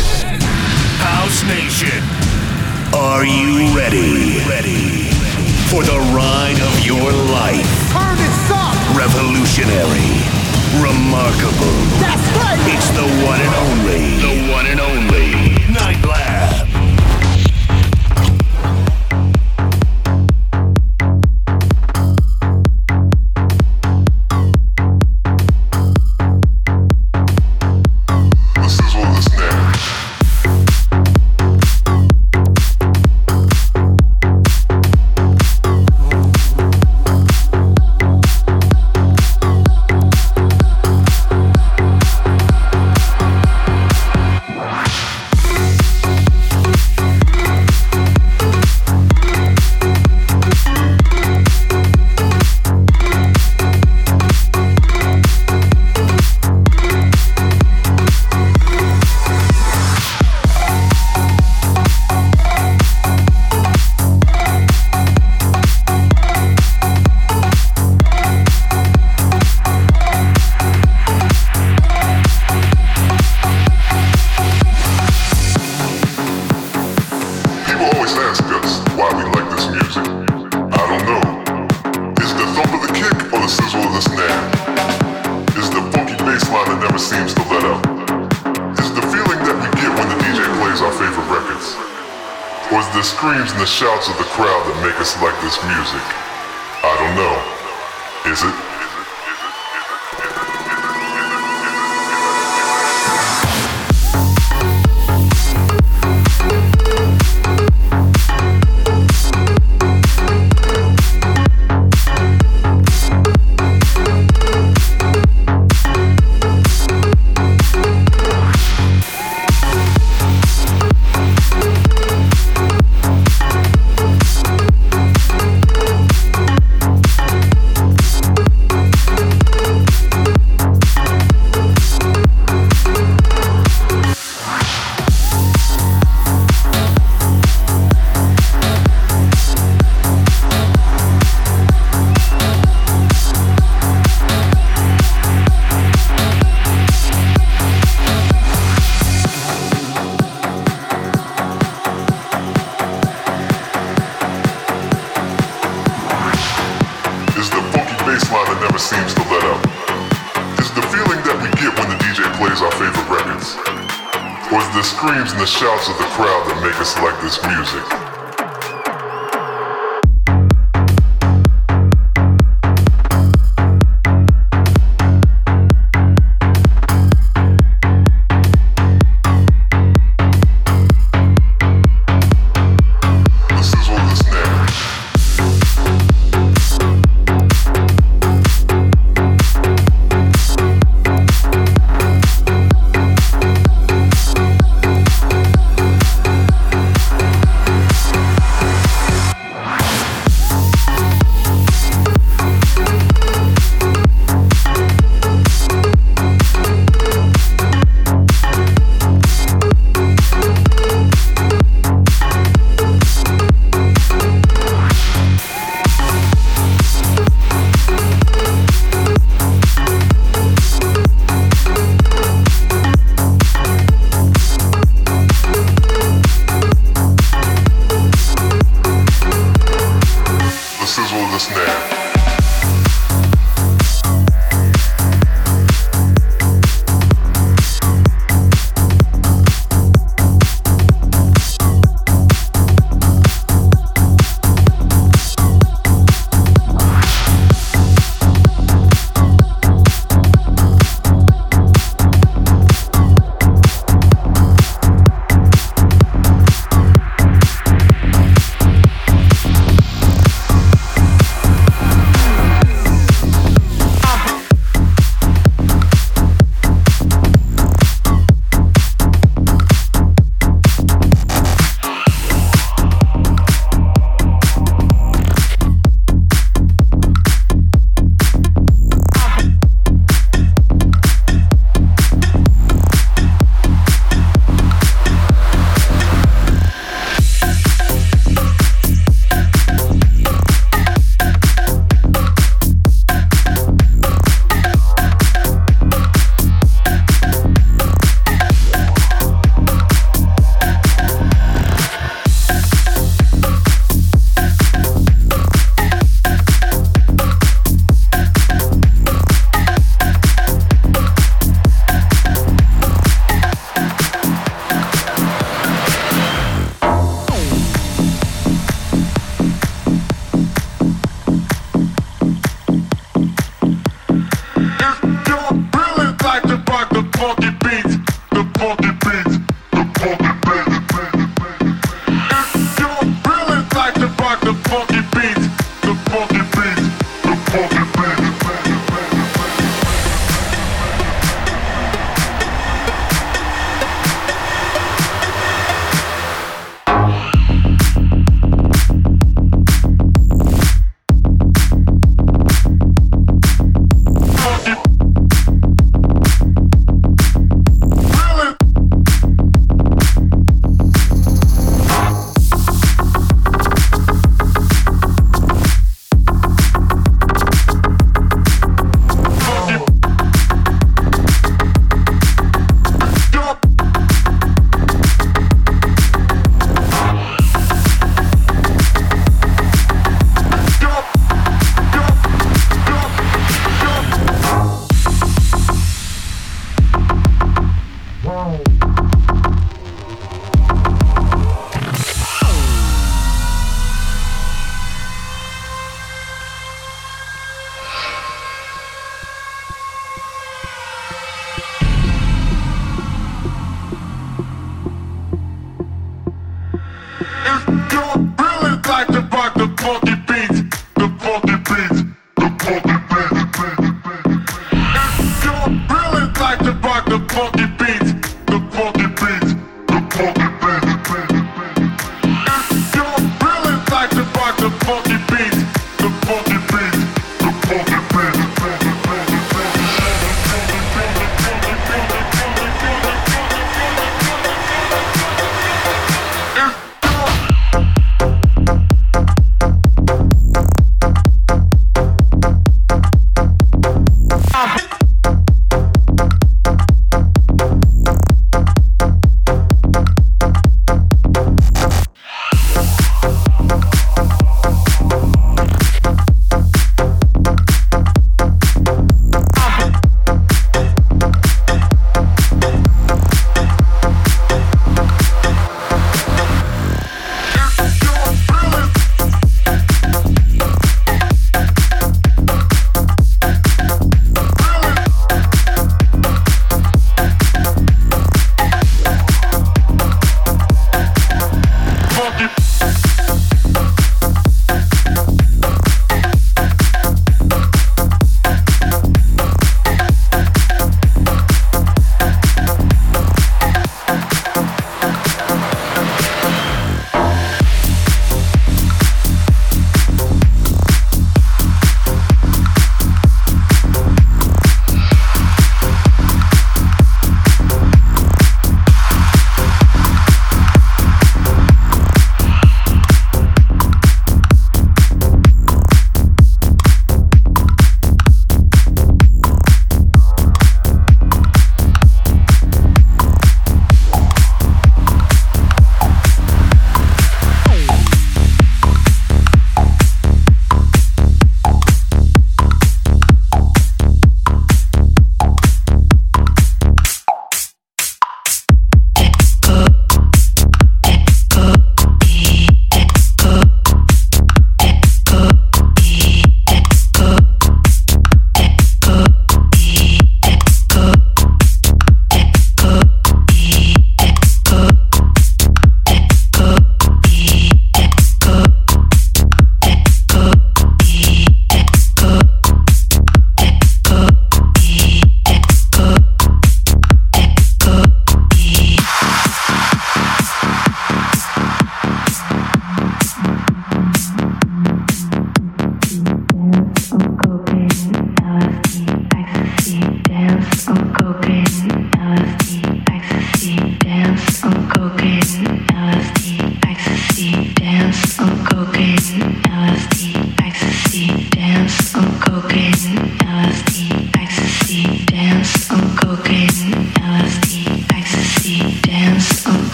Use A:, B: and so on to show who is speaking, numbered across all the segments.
A: House Nation, are you ready? Ready for the ride of your life?
B: Turn it up!
A: Revolutionary, remarkable.
B: That's right.
A: It's the one and only. The one and only.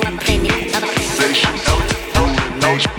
C: Station, out.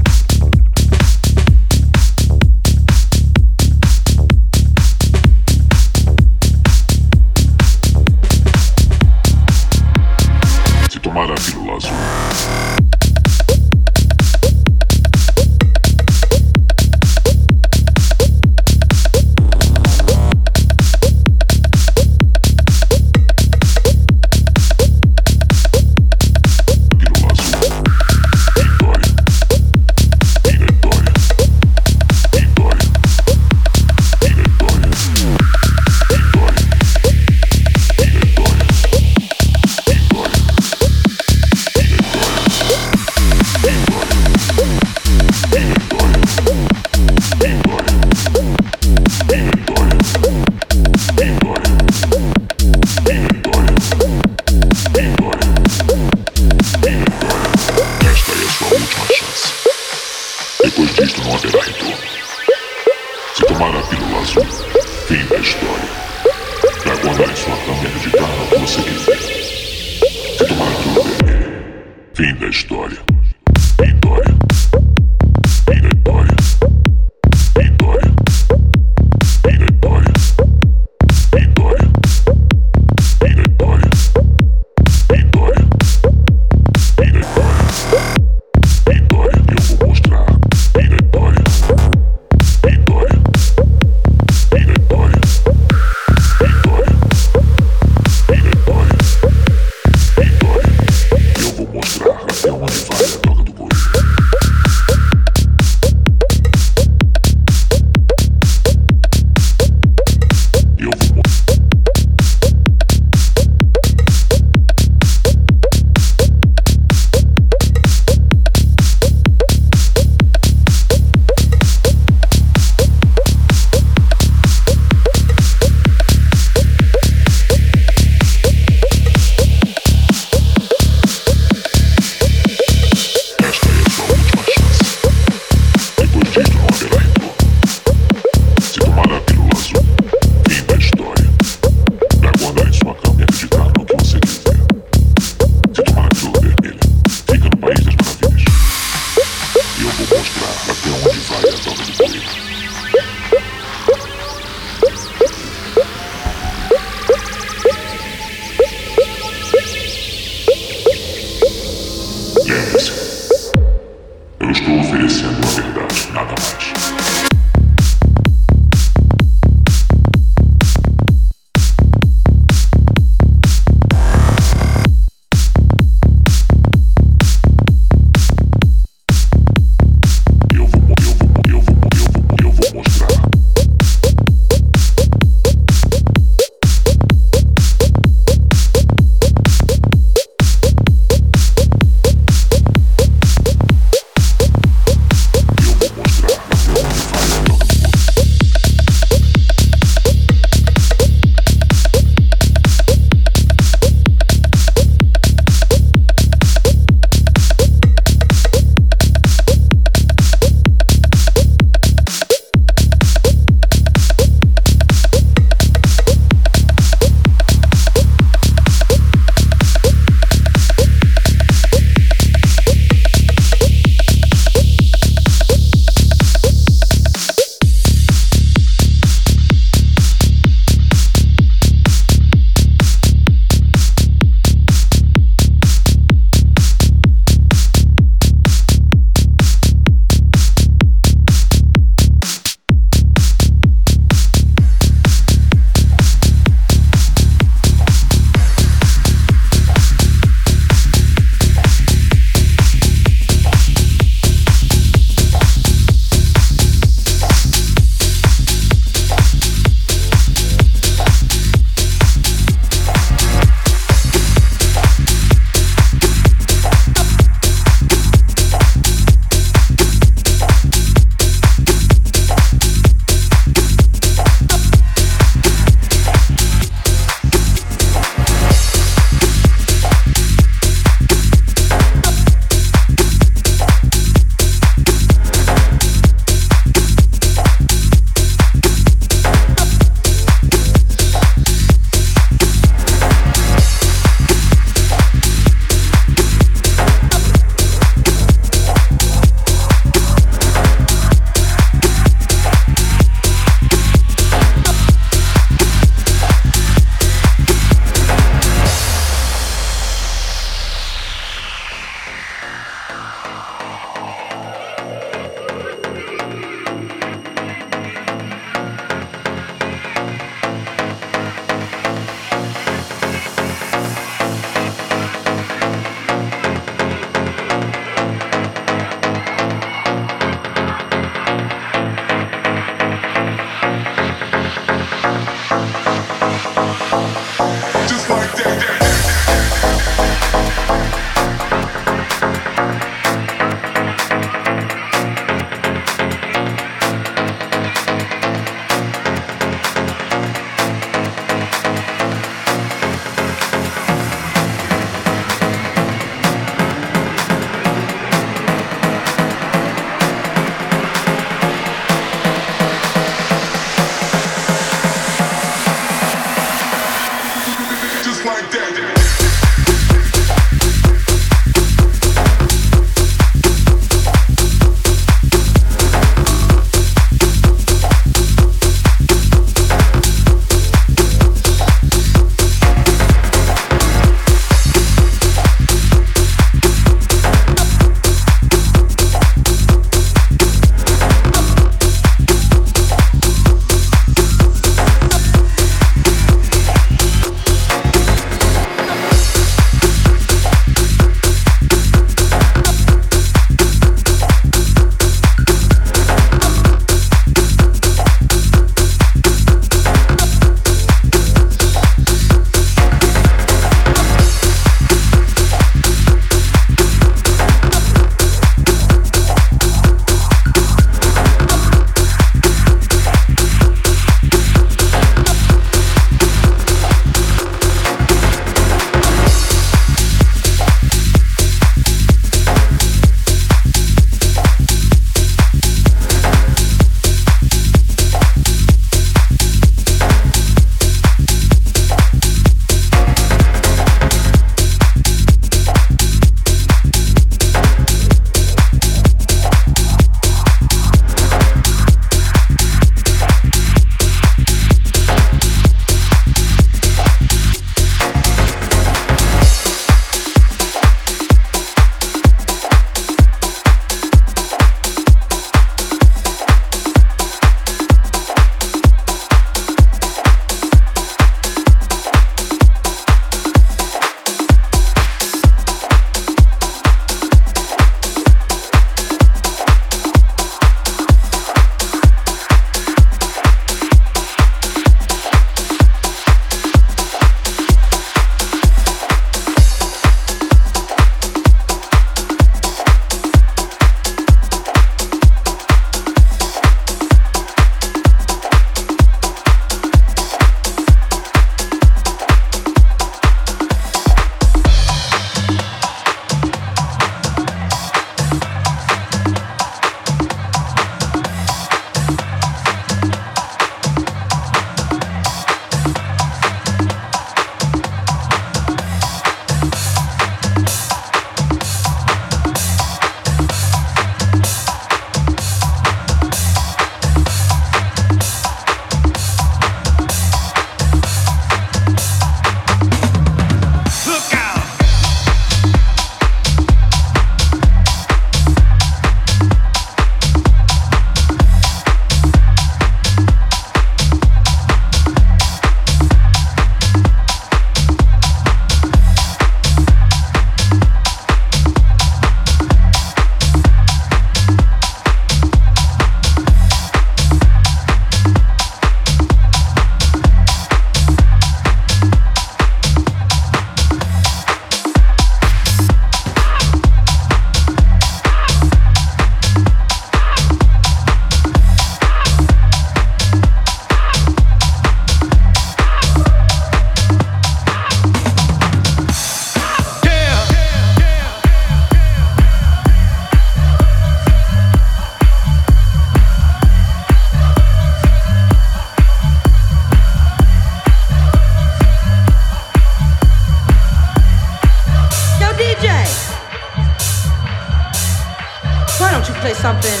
C: Play something,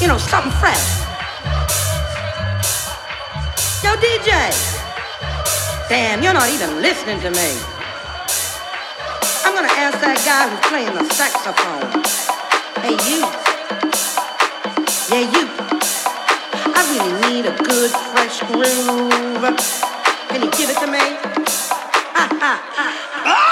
C: you know, something fresh? Yo, DJ! Damn, you're not even listening to me. I'm gonna ask that guy who's playing the saxophone. Hey, you. Yeah, you. I really need a good, fresh groove. Can you give it to me? Ha ha ha.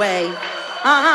C: Way. Uh